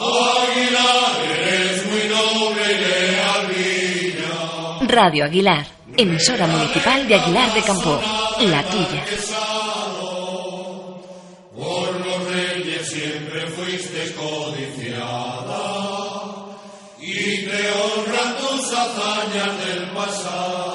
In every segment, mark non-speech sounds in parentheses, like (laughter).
cbp.gov/careers. Radio Aguilar, emisora municipal de Aguilar de Campo, la tuya. Por los reyes siempre fuiste codiciada y te honran tus hazañas del pasado.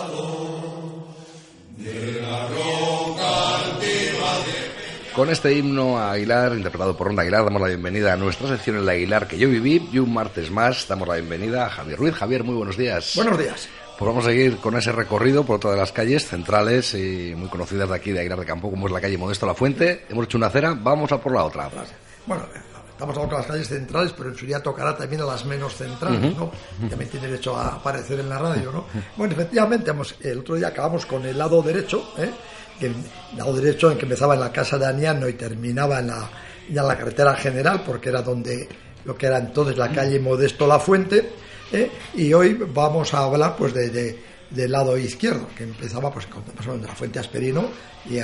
Con este himno a Aguilar, interpretado por Ronda Aguilar, damos la bienvenida a nuestra sección en la Aguilar que yo viví y un martes más damos la bienvenida a Javier Ruiz. Javier, muy buenos días. Buenos días. Pues vamos a seguir con ese recorrido por otra de las calles centrales y muy conocidas de aquí de Aguilar de Campo, como es la calle Modesto La Fuente. Hemos hecho una acera, vamos a por la otra. Bueno, estamos hablando de las calles centrales, pero en su día tocará también a las menos centrales, ¿no? También tiene derecho a aparecer en la radio, ¿no? Bueno, efectivamente, el otro día acabamos con el lado derecho, ¿eh? El lado derecho en que empezaba en la casa de Aniano y terminaba en la, ya en la carretera general, porque era donde lo que era entonces la calle Modesto La Fuente, ¿eh? y hoy vamos a hablar pues de, de- del lado izquierdo, que empezaba pues con, la Fuente Asperino y,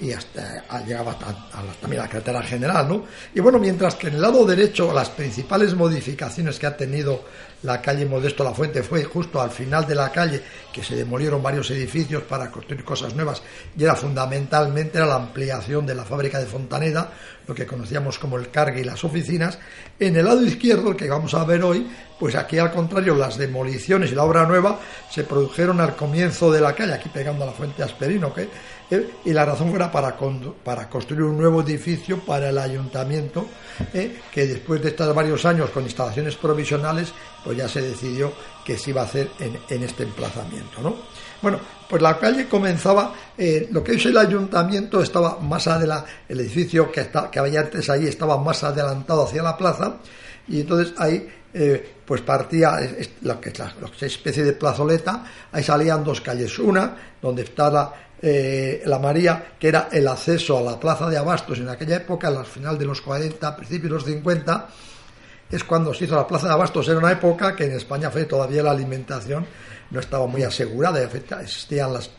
y hasta a- llegaba a la- también a la carretera general, ¿no? Y bueno, mientras que en el lado derecho las principales modificaciones que ha tenido la calle Modesto La Fuente fue justo al final de la calle que se demolieron varios edificios para construir cosas nuevas y era fundamentalmente era la ampliación de la fábrica de Fontaneda, lo que conocíamos como el cargue y las oficinas. En el lado izquierdo, el que vamos a ver hoy, pues aquí al contrario las demoliciones y la obra nueva se produjeron al comienzo de la calle, aquí pegando a la Fuente Asperino, que ¿eh? y la razón era para, para construir un nuevo edificio para el ayuntamiento, ¿eh? que después de estar varios años con instalaciones provisionales, pues ya se decidió que se iba a hacer en, en este emplazamiento. ¿no? Bueno, pues la calle comenzaba, eh, lo que es el ayuntamiento estaba más adelante, el edificio que, está, que había antes ahí estaba más adelantado hacia la plaza, y entonces ahí pues partía lo que es la, especie de plazoleta, ahí salían dos calles, una donde está la, eh, la María, que era el acceso a la plaza de Abastos en aquella época, al final de los 40, principios de los 50, es cuando se hizo la plaza de Abastos, era una época que en España fue todavía la alimentación no estaba muy asegurada, existían las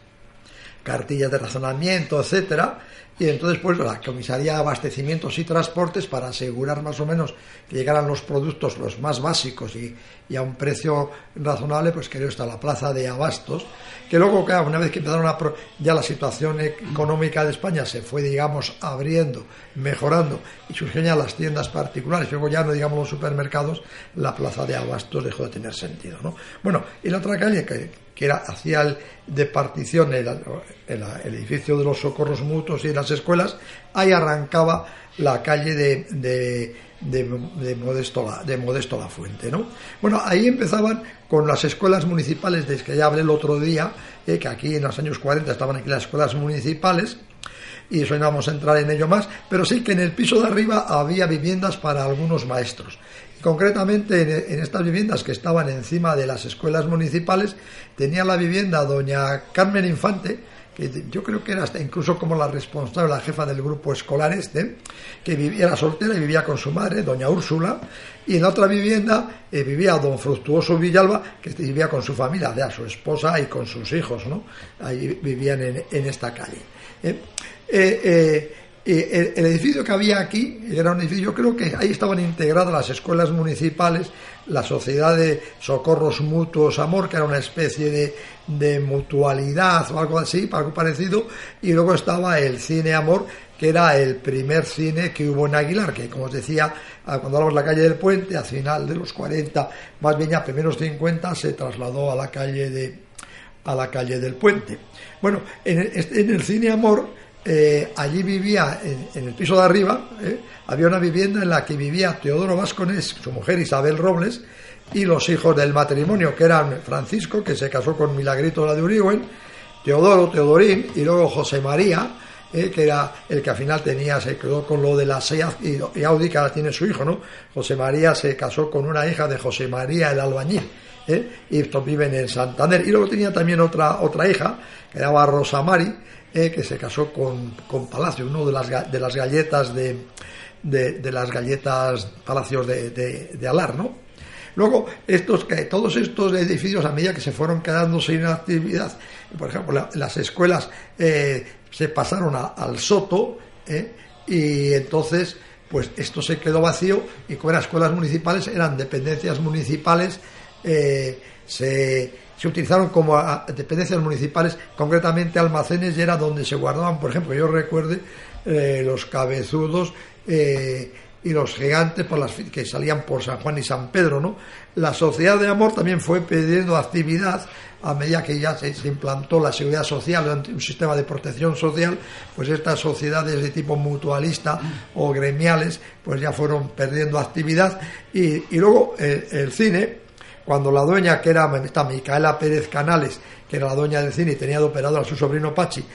cartillas de razonamiento, etcétera, y entonces pues la comisaría de abastecimientos y transportes para asegurar más o menos que llegaran los productos los más básicos y, y a un precio razonable, pues creó esta la plaza de abastos, que luego claro, una vez que empezaron a pro- ya la situación económica de España se fue digamos abriendo, mejorando y surgieron ya las tiendas particulares, luego ya no digamos los supermercados, la plaza de abastos dejó de tener sentido, ¿no? Bueno, y la otra calle que que era hacia el de partición el, edificio de los socorros mutuos y las escuelas, ahí arrancaba la calle de, de, de- de Modesto, la, de Modesto la Fuente. ¿no? Bueno, ahí empezaban con las escuelas municipales, desde que ya hablé el otro día, eh, que aquí en los años 40 estaban aquí las escuelas municipales, y eso no vamos a entrar en ello más, pero sí que en el piso de arriba había viviendas para algunos maestros. Concretamente en, estas viviendas que estaban encima de las escuelas municipales, tenía la vivienda doña Carmen Infante, que yo creo que era hasta incluso como la responsable, la jefa del grupo escolar este, que vivía, era soltera y vivía con su madre, doña Úrsula, y en la otra vivienda eh, vivía don Fructuoso Villalba, que vivía con su familia, sea, su esposa y con sus hijos, ¿no? Ahí vivían en, en esta calle. ¿eh? Eh, el, edificio que había aquí era un edificio, yo creo que ahí estaban integradas las escuelas municipales, la sociedad de socorros mutuos amor, que era una especie de, de mutualidad o algo así, algo parecido, y luego estaba el cine amor, que era el primer cine que hubo en Aguilar, que como os decía, cuando hablamos de la calle del puente, a final de los 40, más bien ya primeros 50, se trasladó a la calle de a la calle del puente. Bueno, en el cine amor eh, allí vivía, en, el piso de arriba, eh, había una vivienda en la que vivía Teodoro Vasconés, su mujer Isabel Robles, y los hijos del matrimonio, que eran Francisco, que se casó con Milagrito la de Uriwen, Teodoro, Teodorín, y luego José María, eh, que era el que al final tenía, se quedó con lo de la SEAT y, Audi, que ahora tiene su hijo, ¿no? José María se casó con una hija de José María el albañil, y estos viven en Santander. Y luego tenía también otra, otra hija, que era Rosa Mari, eh, que se casó con, con Palacio, uno de las, de las galletas de, de, las galletas Palacios de, de, Alar, ¿no? Luego, estos, todos estos edificios, a medida que se fueron quedando sin actividad, por ejemplo, las escuelas eh, se pasaron al Soto ¿eh? y entonces pues esto se quedó vacío y como eran escuelas municipales eran dependencias municipales se, se, utilizaron como dependencias municipales concretamente almacenes y era donde se guardaban por ejemplo yo recuerde eh, los cabezudos y los gigantes por las que salían por San Juan y San Pedro no la sociedad de amor también fue pidiendo actividad a medida que ya se, implantó la seguridad social, un sistema de protección social, pues estas sociedades de tipo mutualista o gremiales, pues ya fueron perdiendo actividad. Y, luego eh, el cine, cuando la dueña, que era esta Micaela Pérez Canales, que era la dueña del cine y tenía de operador a su sobrino Pachi,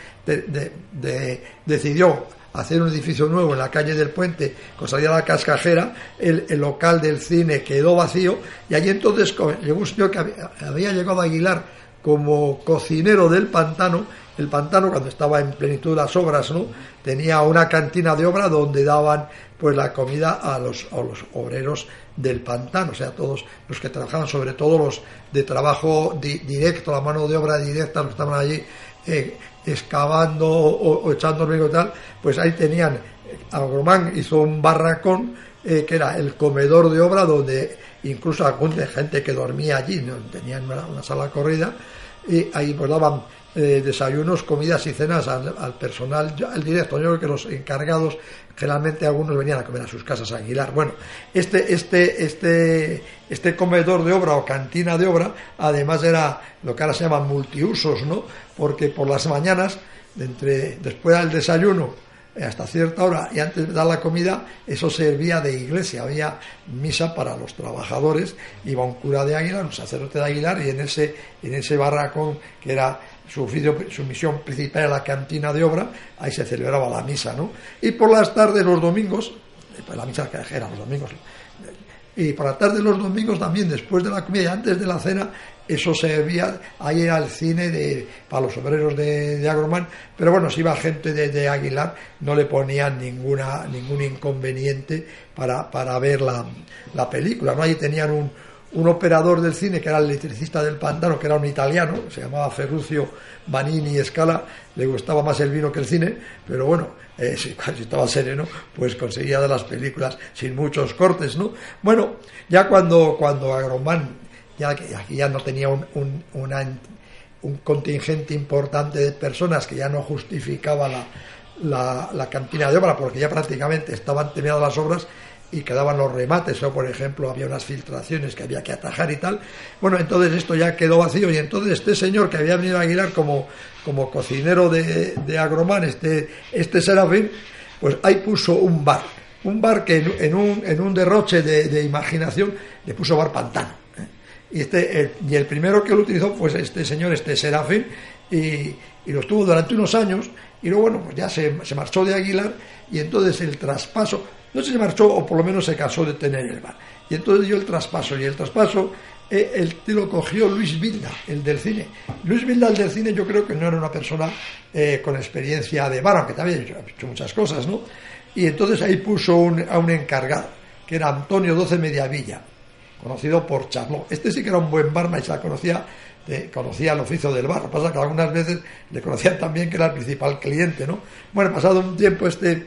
decidió hacer un edificio nuevo en la calle del Puente, con salida a la cascajera, el, local del cine quedó vacío y allí entonces llegó un señor que había, llegado a Aguilar como cocinero del pantano. El pantano, cuando estaba en plenitud las obras, ¿no? tenía una cantina de obra donde daban pues la comida a los, a los obreros del pantano, o sea, todos los que trabajaban, sobre todo los de trabajo directo, la mano de obra directa, los que estaban allí eh, excavando o, echando hormigo y tal, pues ahí tenían, Agromán hizo un barracón eh, que era el comedor de obra donde incluso alguna gente que dormía allí, ¿no? tenían una, sala corrida y ahí pues daban eh, desayunos, comidas y cenas al, personal, el directo, yo creo que los encargados, generalmente algunos venían a comer a sus casas a Aguilar. Bueno, este, este, este, este comedor de obra o cantina de obra, además era lo que ahora se llama multiusos, ¿no? Porque por las mañanas, entre, después del desayuno, hasta cierta hora y antes de dar la comida, eso servía de iglesia. Había misa para los trabajadores, iba un cura de Aguilar, un sacerdote de Aguilar, y en ese, en ese barracón que era su, misión principal era la cantina de obra, ahí se celebraba la misa, ¿no? Y por las tardes, los domingos, pues la misa que era los domingos, y por la tarde los domingos también, después de la comida y antes de la cena, eso servía, ahí era el cine de, para los obreros de, de Agromán, pero bueno, si iba gente de, Aguilar, no le ponían ninguna, ningún inconveniente para, para ver la, la película, ¿no? Ahí tenían un, un operador del cine que era el electricista del pantano, que era un italiano, se llamaba Ferruccio Banini Scala, le gustaba más el vino que el cine, pero bueno, eh, (laughs) si, estaba sereno, pues conseguía de las películas sin muchos cortes, ¿no? Bueno, ya cuando, cuando Agromán, ya aquí ya no tenía un, un, un contingente importante de personas que ya no justificaba la, la, la cantina de obra, porque ya prácticamente estaban terminadas las obras, y quedaban los remates, o por ejemplo había unas filtraciones que había que atajar y tal. Bueno, entonces esto ya quedó vacío y entonces este señor que había venido a Aguilar como, como cocinero de, de Agromán, este, este Serafín, pues ahí puso un bar, un bar que en, un, en un derroche de, imaginación le puso bar pantano. ¿eh? Y, este, el, y el primero que lo utilizó fue este señor, este Serafín, y, y lo estuvo durante unos años, y luego, bueno, pues ya se, se marchó de Aguilar, y entonces el traspaso, no se marchó o por lo menos se casó de tener el bar. Y entonces dio el traspaso. Y el traspaso eh, el, lo cogió Luis Vilda, el del cine. Luis Vilda, el del cine, yo creo que no era una persona eh, con experiencia de bar, aunque también ha hecho muchas cosas, ¿no? Y entonces ahí puso a un encargado, que era Antonio Doce Mediavilla, conocido por Charlot. Este sí que era un buen barman y se la conocía, conocía el oficio del bar. Lo que pasa que algunas veces le conocían también que era el principal cliente, ¿no? Bueno, pasado un tiempo este,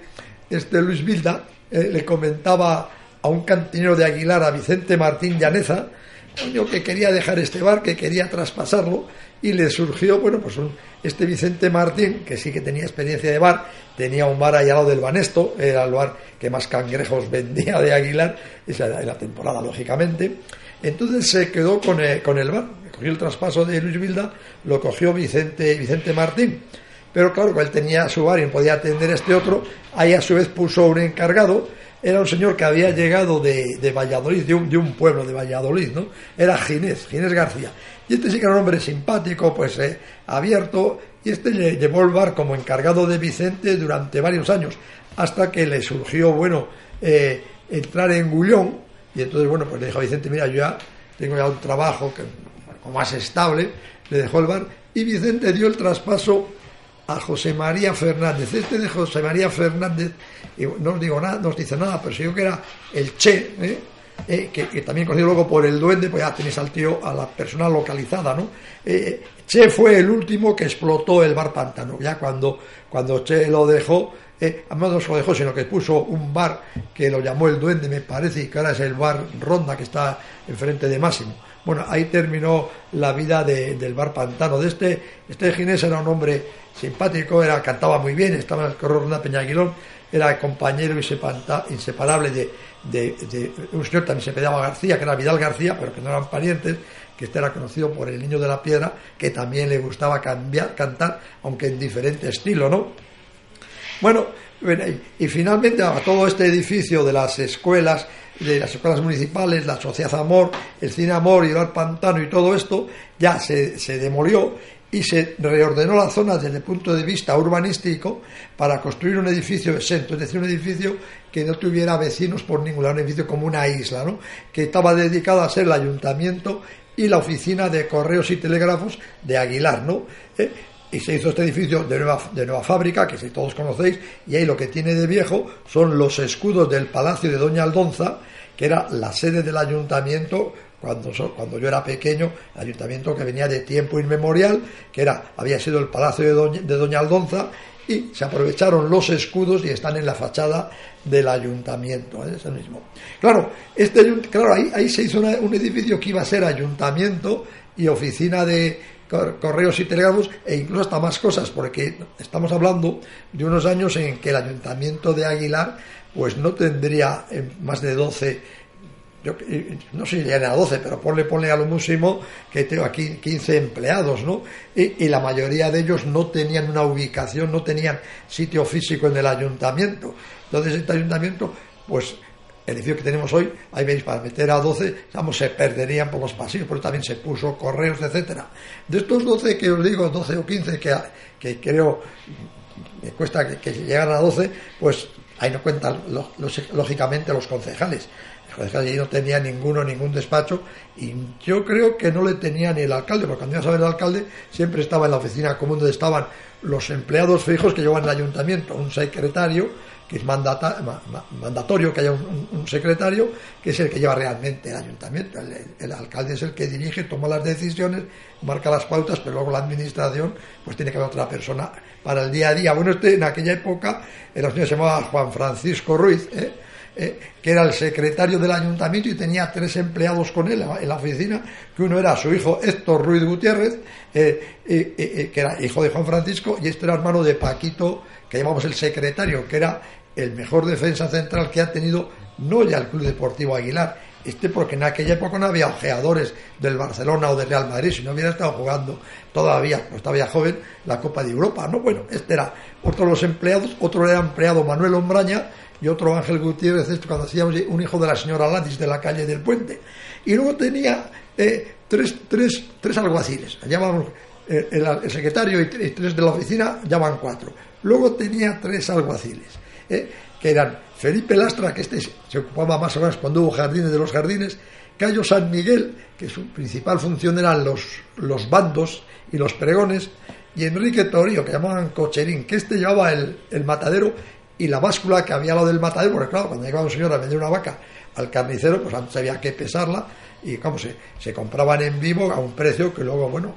este Luis Vilda eh, le comentaba a un cantinero de Aguilar, a Vicente Martín Llaneza, que quería dejar este bar, que quería traspasarlo, y le surgió, bueno, pues este Vicente Martín, que sí que tenía experiencia de bar, tenía un bar allá al lado del Banesto, era el bar que más cangrejos (laughs) vendía de Aguilar, esa era la temporada, lógicamente. Entonces se quedó con el, con el bar, cogió el traspaso de Luis Vilda, lo cogió Vicente, Vicente Martín pero claro, él tenía su bar y podía atender este otro, ahí a su vez puso un encargado, era un señor que había llegado de, de Valladolid, de un, de un, pueblo de Valladolid, ¿no? Era Ginés, Ginés García. Y este sí que era un hombre simpático, pues eh, abierto, y este le llevó el bar como encargado de Vicente durante varios años, hasta que le surgió, bueno, eh, entrar en Gullón, y entonces, bueno, pues le dijo a Vicente, mira, yo ya tengo ya un trabajo que, más estable, le dejó el bar, y Vicente dio el traspaso a José María Fernández. Este de José María Fernández, no os digo nada, no os dice nada, pero sí que era el Che, ¿eh? Eh, que, también conocido luego por el duende, pues ya tenéis al tío, a la persona localizada, ¿no? Eh, che fue el último que explotó el bar Pantano, ya cuando, cuando Che lo dejó, eh, además no se lo dejó, sino que puso un bar que lo llamó el duende, me parece, y que ahora es el bar Ronda, que está enfrente de Máximo. Bueno, ahí terminó la vida del bar Pantano. De este, este Ginés era un hombre simpático, era, cantaba muy bien, estaba en el Correo Ronda Peñaguilón, era compañero inseparable de, de, un señor también se llamaba García, que era Vidal García, pero que no eran parientes, que este era conocido por el Niño de la Piedra, que también le gustaba cambiar, cantar, aunque en diferente estilo, ¿no? Bueno, y, finalmente a todo este edificio de las escuelas, de las escuelas municipales, la Sociedad Amor, el Cine Amor y el Pantano y todo esto, ya se, se demolió y se reordenó la zona desde el punto de vista urbanístico para construir un edificio exento, es decir, un edificio que no tuviera vecinos por ningún lado, un edificio como una isla, ¿no? que estaba dedicado a ser el ayuntamiento y la oficina de correos y telégrafos de Aguilar, ¿no? ¿Eh? Y se hizo este edificio de nueva, de nueva fábrica, que si todos conocéis, y ahí lo que tiene de viejo son los escudos del Palacio de Doña Aldonza, que era la sede del ayuntamiento cuando, cuando yo era pequeño, el ayuntamiento que venía de tiempo inmemorial, que era, había sido el palacio de Doña, Aldonza, y se aprovecharon los escudos y están en la fachada del ayuntamiento, ¿eh? es el mismo. Claro, este, claro ahí, ahí se hizo un edificio que iba a ser ayuntamiento y oficina de correos y telégrafos e incluso hasta más cosas, porque estamos hablando de unos años en que el ayuntamiento de Aguilar pues no tendría eh, más de 12 no sé si llegan a 12, pero ponle, ponle a lo máximo que tengo aquí 15 empleados, ¿no? Y, la mayoría de ellos no tenían una ubicación, no tenían sitio físico en el ayuntamiento. Entonces, este ayuntamiento, pues edificio que tenemos hoy, ahí veis, para meter a 12, vamos, se perderían por los pasillos, pero también se puso correos, etcétera. De estos 12 que os digo, 12 o 15 que, que creo me cuesta que, que llegaran a 12, pues ahí no cuentan lógicamente los concejales allí no tenía ninguno, ningún despacho, y yo creo que no le tenía ni el alcalde, porque cuando iba a saber el alcalde siempre estaba en la oficina común donde estaban los empleados fijos que llevan el ayuntamiento, un secretario, que es mandatorio que haya un, secretario, que es el que lleva realmente el ayuntamiento. El, alcalde es el que dirige, toma las decisiones, marca las pautas, pero luego la administración, pues tiene que haber otra persona para el día a día. Bueno, este en aquella época, el señor se llamaba Juan Francisco Ruiz, ¿eh? Eh, que era el secretario del ayuntamiento y tenía tres empleados con él en la oficina, que uno era su hijo Héctor Ruiz Gutiérrez, eh, eh, que era hijo de Juan Francisco, y este era hermano de Paquito, que llamamos el secretario, que era el mejor defensa central que ha tenido no ya el Club Deportivo Aguilar, este porque en aquella época no había ojeadores del Barcelona o del Real Madrid, si no hubiera estado jugando todavía, pues todavía joven, la Copa de Europa, ¿no? Bueno, este era otro de los empleados, otro era empleado Manuel Ombraña, y otro Ángel Gutiérrez, esto cuando hacíamos un hijo de la señora Ladis de la calle del Puente. Y luego tenía eh, tres, tres, tres alguaciles, llamamos eh, el, secretario y, tres de la oficina, llaman cuatro. Luego tenía tres alguaciles, eh, que eran Felipe Lastra, que este se ocupaba más o menos cuando hubo jardines de los jardines, Cayo San Miguel, que su principal función eran los, los bandos y los pregones, y Enrique Torío, que llamaban Cocherín, que este llevaba el, el matadero y la báscula que había lo del matadero, porque claro, cuando llegaba un señor a vender una vaca al carnicero, pues antes había que pesarla y como se, se compraban en vivo a un precio que luego, bueno,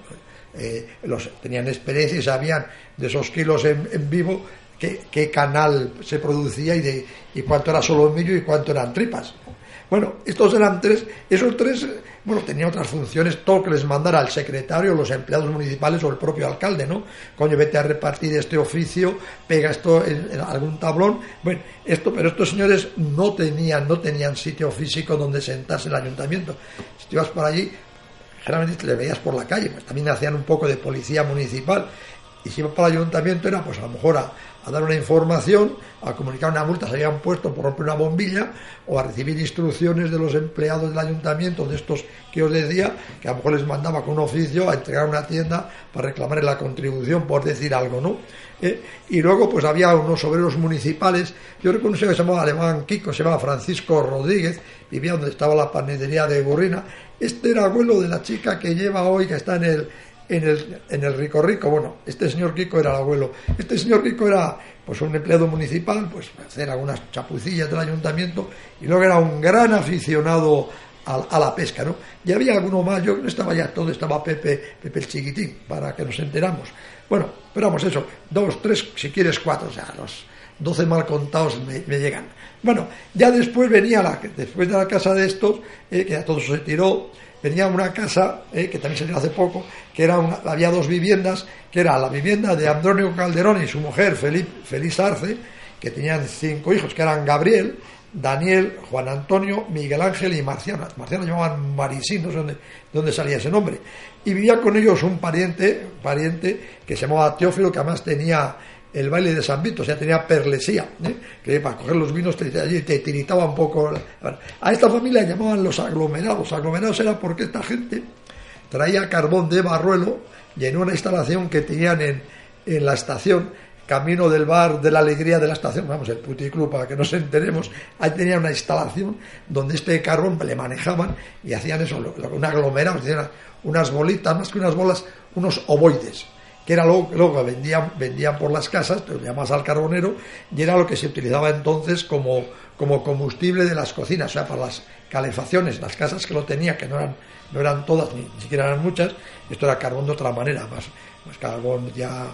eh, los, tenían experiencia y sabían de esos kilos en, en vivo qué, canal se producía y, de, y cuánto era solo millo y cuánto eran tripas. Bueno, estos eran tres, esos tres, bueno, tenían otras funciones, todo que les mandara al secretario, los empleados municipales o el propio alcalde, ¿no? Coño, vete a repartir este oficio, pega esto en, algún tablón. Bueno, esto, pero estos señores no tenían, no tenían sitio físico donde sentarse el ayuntamiento. Si te ibas por allí, generalmente le veías por la calle, pues también hacían un poco de policía municipal y si iba para el ayuntamiento era pues a lo mejor a, dar una información, a comunicar una multa, se habían puesto por romper una bombilla o a recibir instrucciones de los empleados del ayuntamiento, de estos que os decía, que a lo mejor les mandaba con un oficio a entregar una tienda para reclamar la contribución, por decir algo, ¿no? Eh, y luego pues había unos obreros municipales, yo recuerdo que se llamaba Alemán Kiko, se llamaba Francisco Rodríguez, vivía donde estaba la panadería de Burrina, este era abuelo de la chica que lleva hoy, que está en el en el, en el Rico Rico. Bueno, este señor Rico era el abuelo. Este señor Rico era pues un empleado municipal, pues hacer algunas chapucillas del ayuntamiento y luego era un gran aficionado a, la pesca, ¿no? Y había alguno más, yo no estaba ya todo, estaba Pepe, Pepe el chiquitín, para que nos enteramos. Bueno, esperamos eso, dos, tres, si quieres cuatro, o sea, los doce mal contados me, llegan. Bueno, ya después venía la, después de la casa de estos, eh, que ya todo se tiró, venía una casa, eh, que también se dio hace poco, que era había dos viviendas, que era la vivienda de Andrónico Calderón y su mujer, Feliz Arce, que tenían cinco hijos, que eran Gabriel, Daniel, Juan Antonio, Miguel Ángel y Marciano. Marciano llamaban Marisín, no sé dónde, dónde, salía ese nombre. Y vivía con ellos un pariente, pariente que se llamaba Teófilo, que además tenía el baile de San Vito, o sea, tenía perlesía, ¿eh? que para coger los vinos te, allí te tiritaba un poco. A esta familia llamaban los aglomerados. Aglomerados era porque esta gente traía carbón de Barruelo y en una instalación que tenían en, en la estación, camino del bar de la alegría de la estación, vamos, el puticlub para que nos enteremos, ahí tenían una instalación donde este carbón le manejaban y hacían eso, un aglomerado, unas bolitas, más que unas bolas, unos ovoides que era lo, que vendían, vendían por las casas, lo llamas al carbonero, y era lo que se utilizaba entonces como, como combustible de las cocinas, o sea, para las calefacciones, las casas que lo tenía, que no eran, no eran todas, ni, siquiera eran muchas, esto era carbón de otra manera, más, carbón ya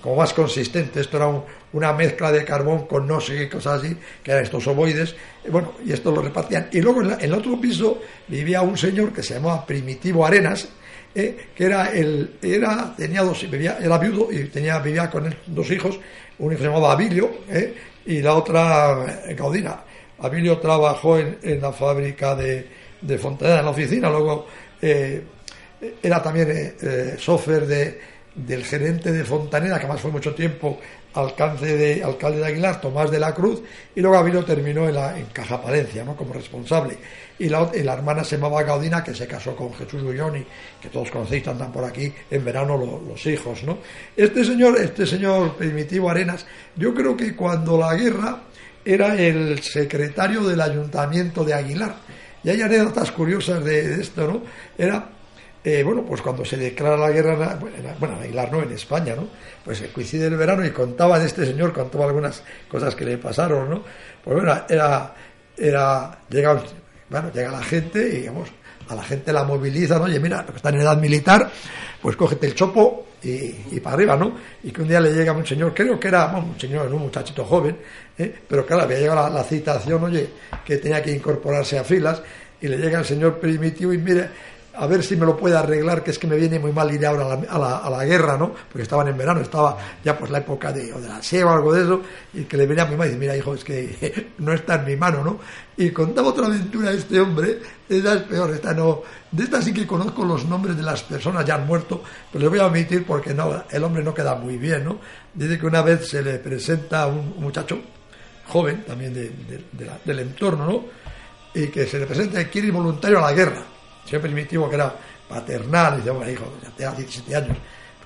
como más consistente, esto era una mezcla de carbón con no sé qué cosas así, que eran estos ovoides, y bueno, y esto lo repartían. Y luego en, en el otro piso vivía un señor que se llamaba Primitivo Arenas, eh, que era el, era, tenía dos, vivía, era viudo y tenía, vivía con dos hijos, uno se llamaba Abilio eh, y la otra eh, Gaudina. Abilio trabajó en, la fábrica de, de Fontaneda, en la oficina, luego era también software de, del gerente de Fontaneda, que más fue mucho tiempo alcance de, alcalde de Aguilar, Tomás de la Cruz, y luego Abilio terminó en, la, en Caja Palencia, ¿no? como responsable y la, hermana se llamaba Gaudina, que se casó con Jesús Ulloni, que todos conocéis, andan por aquí en verano los hijos, ¿no? Este señor, este señor Primitivo Arenas, yo creo que cuando la guerra era el secretario del ayuntamiento de Aguilar, y hay anécdotas curiosas de, esto, ¿no? Era eh, bueno, pues cuando se declara la guerra, bueno, en Aguilar no, en España, ¿no? Pues coincide el verano y contaba de este señor, contaba algunas cosas que le pasaron, ¿no? Pues bueno, era, era, llega bueno, llega la gente y digamos, a la gente la moviliza, ¿no? Oye, mira, los que están en edad militar, pues cógete el chopo y, para arriba, ¿no? Y que un día le llega un señor, creo que era un señor, un muchachito joven, ¿eh? pero claro, había llegado la, citación, oye, que tenía que incorporarse a filas, y le llega el señor primitivo y mire, a ver si me lo puede arreglar, que es que me viene muy mal ir ahora a la, a la, guerra, ¿no? Porque estaban en verano, estaba ya pues la época de, o de la seba o algo de eso, y que le venía muy mal y dice, mira hijo, es que (laughs) no está en mi mano, ¿no? Y contaba otra aventura de este hombre, esta es peor, esta no, de esta sí que conozco los nombres de las personas ya han muerto, pero les voy a omitir porque no, el hombre no queda muy bien, ¿no? Dice que una vez se le presenta a un muchacho joven, también del entorno, ¿no? Y que se le presenta y quiere ir voluntario a la guerra señor Primitivo, que era paternal, y dice, bueno, hijo, ya te das 17 años,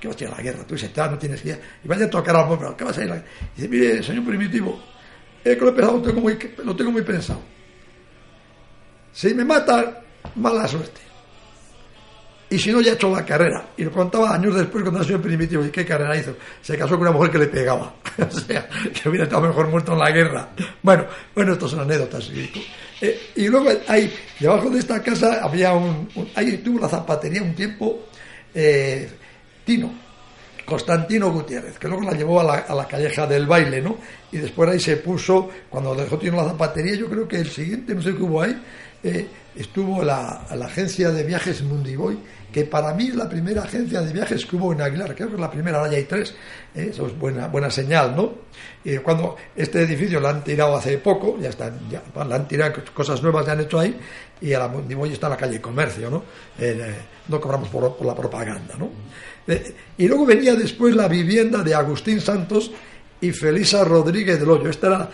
¿qué vas a ir la guerra? Tú 17 años no tienes ir. Y vaya a tocar al pero ¿qué vas a ir a la guerra? Y dice, mire, señor Primitivo, eh, que lo he pensado, lo tengo muy, lo tengo muy pensado. Si me mata, mala suerte. Y si no, ya he hecho la carrera. Y lo contaba años después cuando nació el primitivo. ¿Y qué carrera hizo? Se casó con una mujer que le pegaba. (laughs) o sea, que hubiera estado mejor muerto en la guerra. Bueno, bueno, estas son anécdotas. Eh, y luego ahí, debajo de esta casa había un, ahí tuvo la zapatería un tiempo eh, Tino, Constantino Gutiérrez, que luego la llevó a la, a la, calleja del baile, ¿no? Y después ahí se puso, cuando dejó Tino la zapatería, yo creo que el siguiente, no sé qué hubo ahí, eh, estuvo la, agencia de viajes Mundiboy, que para mí es la primera agencia de viajes que hubo en Aguilar, creo que es la primera, ahora ya hay tres, ¿eh? eso es buena, buena señal, ¿no? Y cuando este edificio lo han tirado hace poco, ya están, ya, le han tirado cosas nuevas, ya han hecho ahí, y a la Mundiboy está la calle Comercio, ¿no? Eh, no cobramos por, la propaganda, ¿no? Eh, y luego venía después la vivienda de Agustín Santos y Felisa Rodríguez del Hoyo. Esta era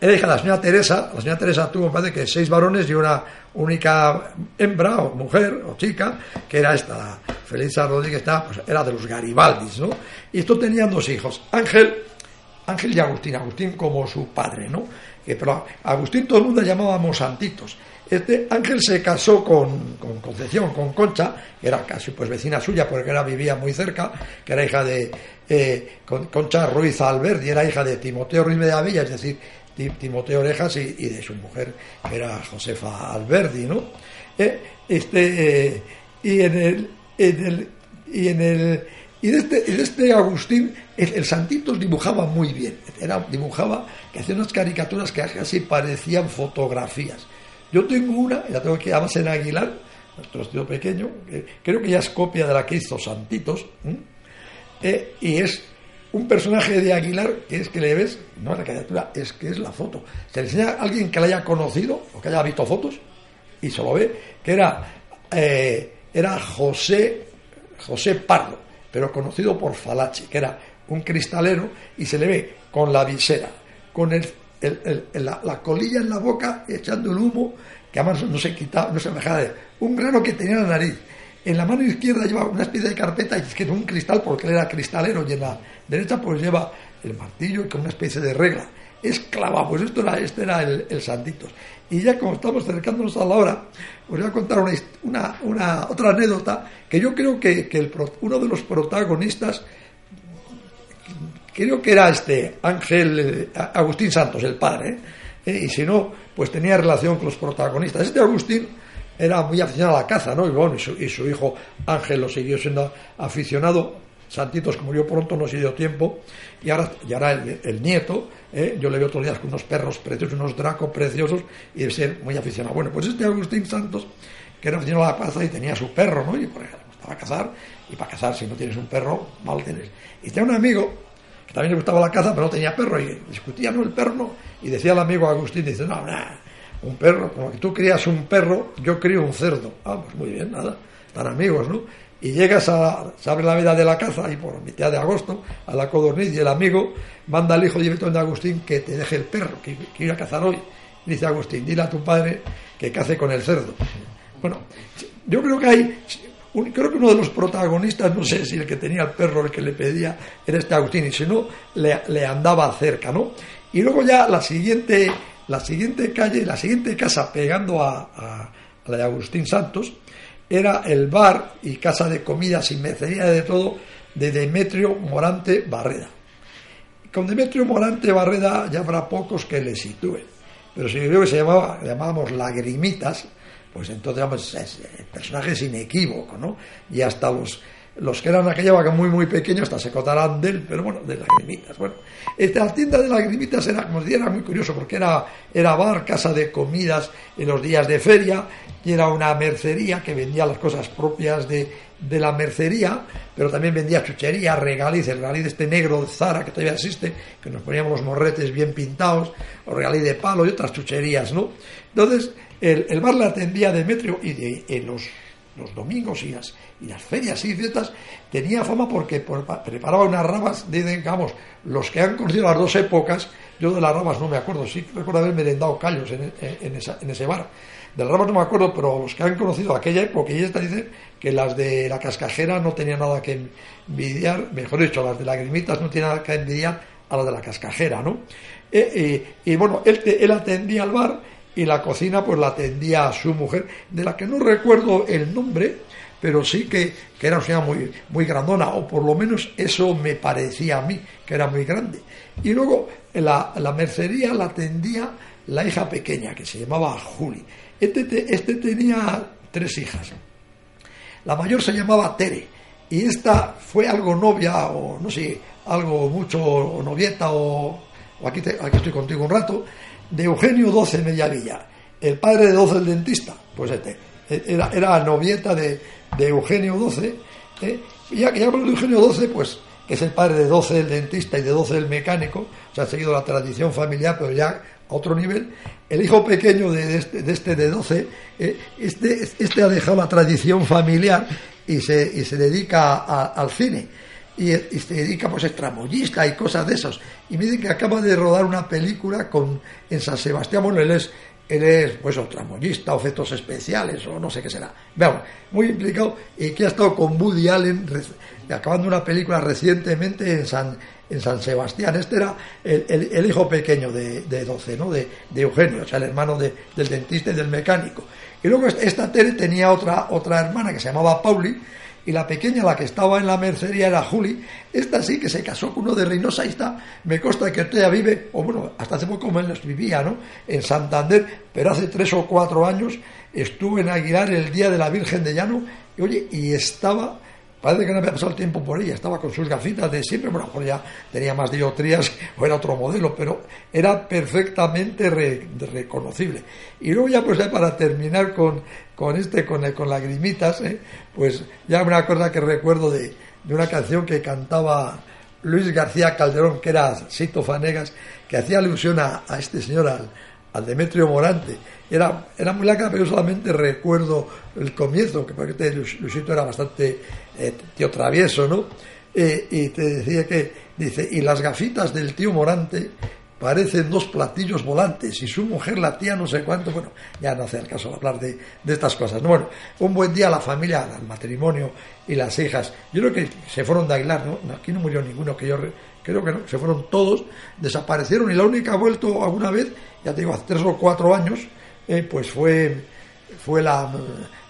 era hija de la señora Teresa. La señora Teresa tuvo, me parece que seis varones y una única hembra o mujer o chica, que era esta, Felisa Rodríguez, pues, era de los Garibaldis, ¿no? Y esto tenían dos hijos, Ángel, Ángel y Agustín, Agustín como su padre, ¿no? Pero Agustín todo el mundo llamábamos santitos. Este Ángel se casó con, con, Concepción, con Concha, que era casi pues vecina suya porque era, vivía muy cerca, que era hija de eh, Concha Ruiz Alberti, era hija de Timoteo Ruiz de Avilla, es decir, Timoteo Orejas y, de su mujer, que era Josefa Alberdi, ¿no? Eh, este, eh, y en el, y en el, y de este, de este Agustín, el, Santitos dibujaba muy bien, era, dibujaba, que hacía unas caricaturas que casi parecían fotografías. Yo tengo una, la tengo que además en Aguilar, nuestro estudio pequeño, que creo que ya es copia de la que hizo Santitos, eh, y es un personaje de Aguilar que es que le ves, no es la caricatura, es que es la foto. Se le enseña a alguien que la haya conocido o que haya visto fotos y se lo ve, que era, eh, era José, José Pardo, pero conocido por Falache, que era un cristalero y se le ve con la visera, con el, la, colilla en la boca, echando el humo, que además no se quitaba, no se dejaba de un grano que tenía en la nariz. En la mano izquierda lleva una especie de carpeta y es que es un cristal porque él era cristalero y en la derecha pues lleva el martillo con una especie de regla. Es clava, pues esto era, este era el, Santitos. Y ya como estamos acercándonos a la hora, os voy a contar una, una, otra anécdota que yo creo que, que el, uno de los protagonistas, creo que era este Ángel eh, Agustín Santos, el padre, ¿eh? y si no, pues tenía relación con los protagonistas. Este Agustín era muy aficionado a la caza, ¿no? Y bueno, y su, y su hijo Ángel lo siguió siendo aficionado Santitos que murió pronto, no se dio tiempo, y ahora, el, nieto, ¿eh? yo le veo los días con unos perros preciosos, unos dracos preciosos, y debe ser muy aficionado. Bueno, pues este Agustín Santos, que era aficionado a la caza y tenía su perro, ¿no? Y por ejemplo, gustaba cazar, y para cazar, si no tienes un perro, mal tienes. Y tenía un amigo que también le gustaba la caza, pero no tenía perro, y discutía, no, el perro. Y decía el amigo Agustín, dice, no, nada, un perro, como que tú crías un perro, yo crío un cerdo. Ah, pues muy bien, nada, están amigos, ¿no? y llegas a, se abre la veda de la caza y por mitad de agosto a la codorniz y el amigo manda al hijo directo de Agustín que te deje el perro, que, que a cazar hoy. dice Agustín, dile a tu padre que cace con el cerdo. Bueno, yo creo que hay, creo que uno de los protagonistas, no sé si el que tenía el perro, el que le pedía, era este Agustín, y si no, le, andaba cerca, ¿no? Y luego ya la siguiente, la siguiente calle, la siguiente casa pegando a, a la de Agustín Santos, era el bar y casa de comidas y mecería de todo de Demetrio Morante Barreda. Con Demetrio Morante Barreda ya habrá pocos que le sitúen, pero si yo creo que se llamaba, llamábamos lagrimitas, pues entonces digamos, es, el personaje es inequívoco, ¿no? Y hasta los los que eran aquella vaca muy, muy pequeños hasta se cotarán de él, pero bueno, de lagrimitas. Bueno, esta tienda de lagrimitas era, como decía, era muy curioso porque era, era bar, casa de comidas en los días de feria y era una mercería que vendía las cosas propias de, de la mercería, pero también vendía chuchería, regaliz, el regaliz este negro de Zara que todavía existe, que nos poníamos los morretes bien pintados, o regaliz de palo y otras chucherías, ¿no? Entonces, el, el bar le atendía Demetrio y de, en los los domingos y las, y las ferias y fiestas, tenía fama porque preparaba unas rabas, digamos, los que han conocido las dos épocas, yo de las rabas no me acuerdo, sí recuerdo haber merendado callos en, en, ese bar. De las rabas no me acuerdo, pero los que han conocido aquella época, y esta dicen que las de la cascajera no tenían nada que envidiar, mejor dicho, las de las grimitas no tenían nada que envidiar a las de la cascajera, ¿no? Eh, eh, y bueno, él atendía al bar y la cocina pues la atendía a su mujer, de la que no recuerdo el nombre, pero sí que, era una señora muy, muy grandona, o por lo menos eso me parecía a mí, que era muy grande. Y luego la, la mercería la atendía la hija pequeña, que se llamaba Juli. Este, este tenía tres hijas. La mayor se llamaba Tere, y esta fue algo novia, o no sé, algo mucho, o novieta, o, aquí, aquí estoy contigo un rato, de Eugenio XII Mediavilla. el padre de Doce, el dentista, pues este, era, era novieta de, de Eugenio Doce, ¿eh? y ya que ya de Eugenio Doce, pues que es el padre de Doce, el dentista, y de Doce, el mecánico, o ha seguido la tradición familiar, pero ya a otro nivel, el hijo pequeño de, este, de este de 12, eh, este, este ha dejado la tradición familiar y se, y se dedica al cine. Y, se dedica pues es tramoyista y cosas de esos. Y me dice que acaba de rodar una película con en San Sebastián, bueno, él es, él es pues tramoyista, o efectos especiales, o no sé qué será. Veamos, muy implicado y que ha estado con Woody Allen acabando una película recientemente en San, en San Sebastián. Este era el, hijo pequeño de, de 12, ¿no? De, Eugenio, o sea, el hermano del dentista y del mecánico. Y luego esta Tere tenía otra, otra hermana que se llamaba Pauli, y la pequeña, la que estaba en la mercería, era Juli. Esta sí que se casó con uno de Reynosa y está, me consta que todavía vive, o bueno, hasta hace poco menos vivía, ¿no? En Santander, pero hace tres o cuatro años estuvo en Aguilar el día de la Virgen de Llano, y oye, y estaba Parece que no había pasado el tiempo por ella, estaba con sus gafitas de siempre, bueno, pues ya tenía más diotrías (laughs) o era otro modelo, pero era perfectamente reconocible. Y luego ya pues ya para terminar con, con este, con, con lagrimitas, ¿eh? pues ya una cosa que recuerdo de, de una canción que cantaba Luis García Calderón, que era Sito Fanegas, que hacía alusión a, a este señor, al, Demetrio Morante. Era, era muy larga, pero yo solamente recuerdo el comienzo, que porque este Luisito era bastante eh, tío travieso, ¿no? Eh, y te decía que, dice, y las gafitas del tío Morante parecen dos platillos volantes y su mujer la tía no sé cuánto, bueno, ya no hace el caso hablar de, de estas cosas. ¿no? Bueno, un buen día la familia, el matrimonio y las hijas, yo creo que se fueron de Aguilar, ¿no? Aquí no murió ninguno que yo creo que no, se fueron todos, desaparecieron y la única ha vuelto alguna vez, ya te digo, hace tres o cuatro años, eh, pues fue, fue la,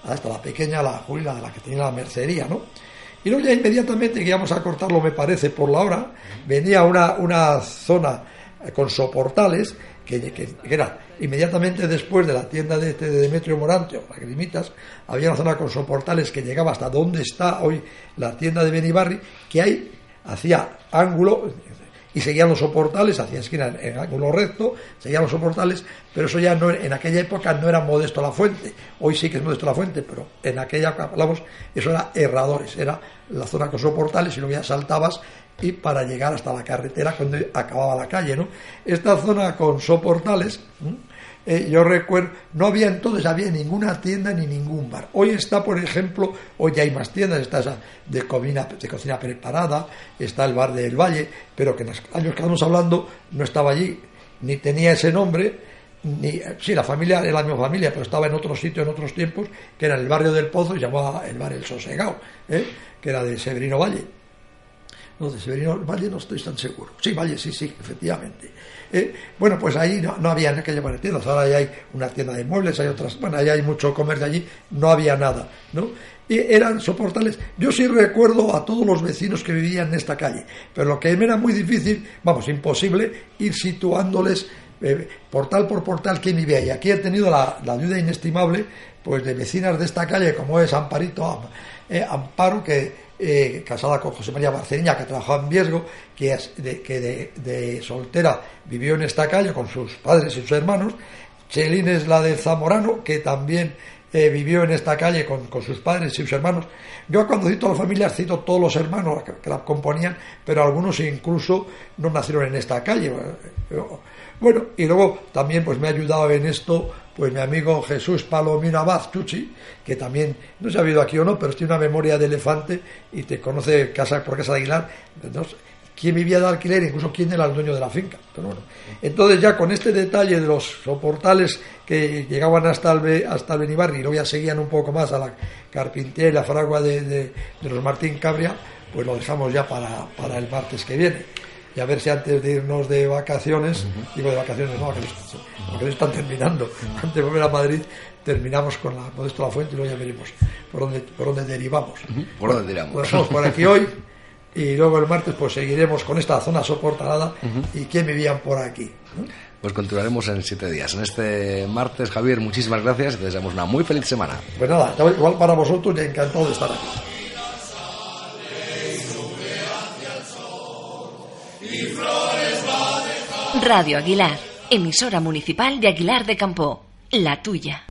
hasta la pequeña, la Julia, la que tenía la mercería, ¿no? Y luego ya inmediatamente, que íbamos a cortarlo, me parece, por la hora, venía una, una zona con soportales, que, que, era inmediatamente después de la tienda de, este de Demetrio Morante, o Lagrimitas, había una zona con soportales que llegaba hasta donde está hoy la tienda de Benibarri, que ahí hacía ángulo y seguían los soportales, hacía esquina en, ángulo recto, seguían los soportales, pero eso ya no, en aquella época no era modesto la fuente, hoy sí que es modesto la fuente, pero en aquella época hablamos, eso era erradores, era la zona con soportales y luego ya saltabas y para llegar hasta la carretera cuando acababa la calle, ¿no? Esta zona con soportales, eh, yo recuerdo, no había entonces, había ninguna tienda ni ningún bar. Hoy está, por ejemplo, hoy ya hay más tiendas, está esa de cocina, de cocina preparada, está el bar del Valle, pero que en los años que estamos hablando no estaba allí, ni tenía ese nombre, ni, sí, la familia era la misma familia, pero estaba en otro sitio en otros tiempos, que era el barrio del Pozo y llamaba el bar El Sosegao, ¿eh? que era de Severino Valle. No, de Severino Valle no estoy tan seguro. Sí, Valle, sí, sí, efectivamente. Eh, bueno, pues ahí no, no había que llevar tiendas, ahora ya hay una tienda de muebles, hay otras, bueno, ahí hay mucho comercio allí, no había nada, ¿no? Y eran soportales. Yo sí recuerdo a todos los vecinos que vivían en esta calle, pero lo que me era muy difícil, vamos, imposible, ir situándoles eh, portal por portal quién vivía. Y aquí he tenido la, ayuda inestimable pues de vecinas de esta calle, como es Amparito, eh, Amparo, que eh, casada con José María Barceña, que trabajaba en Viesgo, que, de, que de, soltera vivió en esta calle con sus padres y sus hermanos. Chelín es la de Zamorano, que también eh, vivió en esta calle con, sus padres y sus hermanos. Yo cuando cito a la familia cito todos los hermanos que, la componían, pero algunos incluso no nacieron en esta calle. Bueno, y luego también pues me ha ayudado en esto pues mi amigo Jesús Palomino Abad Chuchi, que también, no se ha habido aquí o no, pero tiene una memoria de elefante y te conoce casa por casa de Aguilar, quién vivía de alquiler, incluso quién era el dueño de la finca. Pero bueno. Entonces ya con este detalle de los soportales que llegaban hasta el, hasta el Benibarri y luego ya seguían un poco más a la carpintería y la fragua de, de, los Martín Cabria, pues lo dejamos ya para, para el martes que viene y a ver si antes de irnos de vacaciones, digo de vacaciones, no, porque no están terminando, antes de volver a Madrid terminamos con la Modesto La Fuente y luego ya veremos por dónde, por dónde derivamos. Por dónde derivamos. Pues por aquí hoy y luego el martes pues seguiremos con esta zona soportada y quién vivían por aquí. Pues continuaremos en siete días. En este martes, Javier, muchísimas gracias y te deseamos una muy feliz semana. Pues nada, igual para vosotros y encantado de estar aquí. Radio Aguilar, emisora municipal de Aguilar de Campo. la tuya.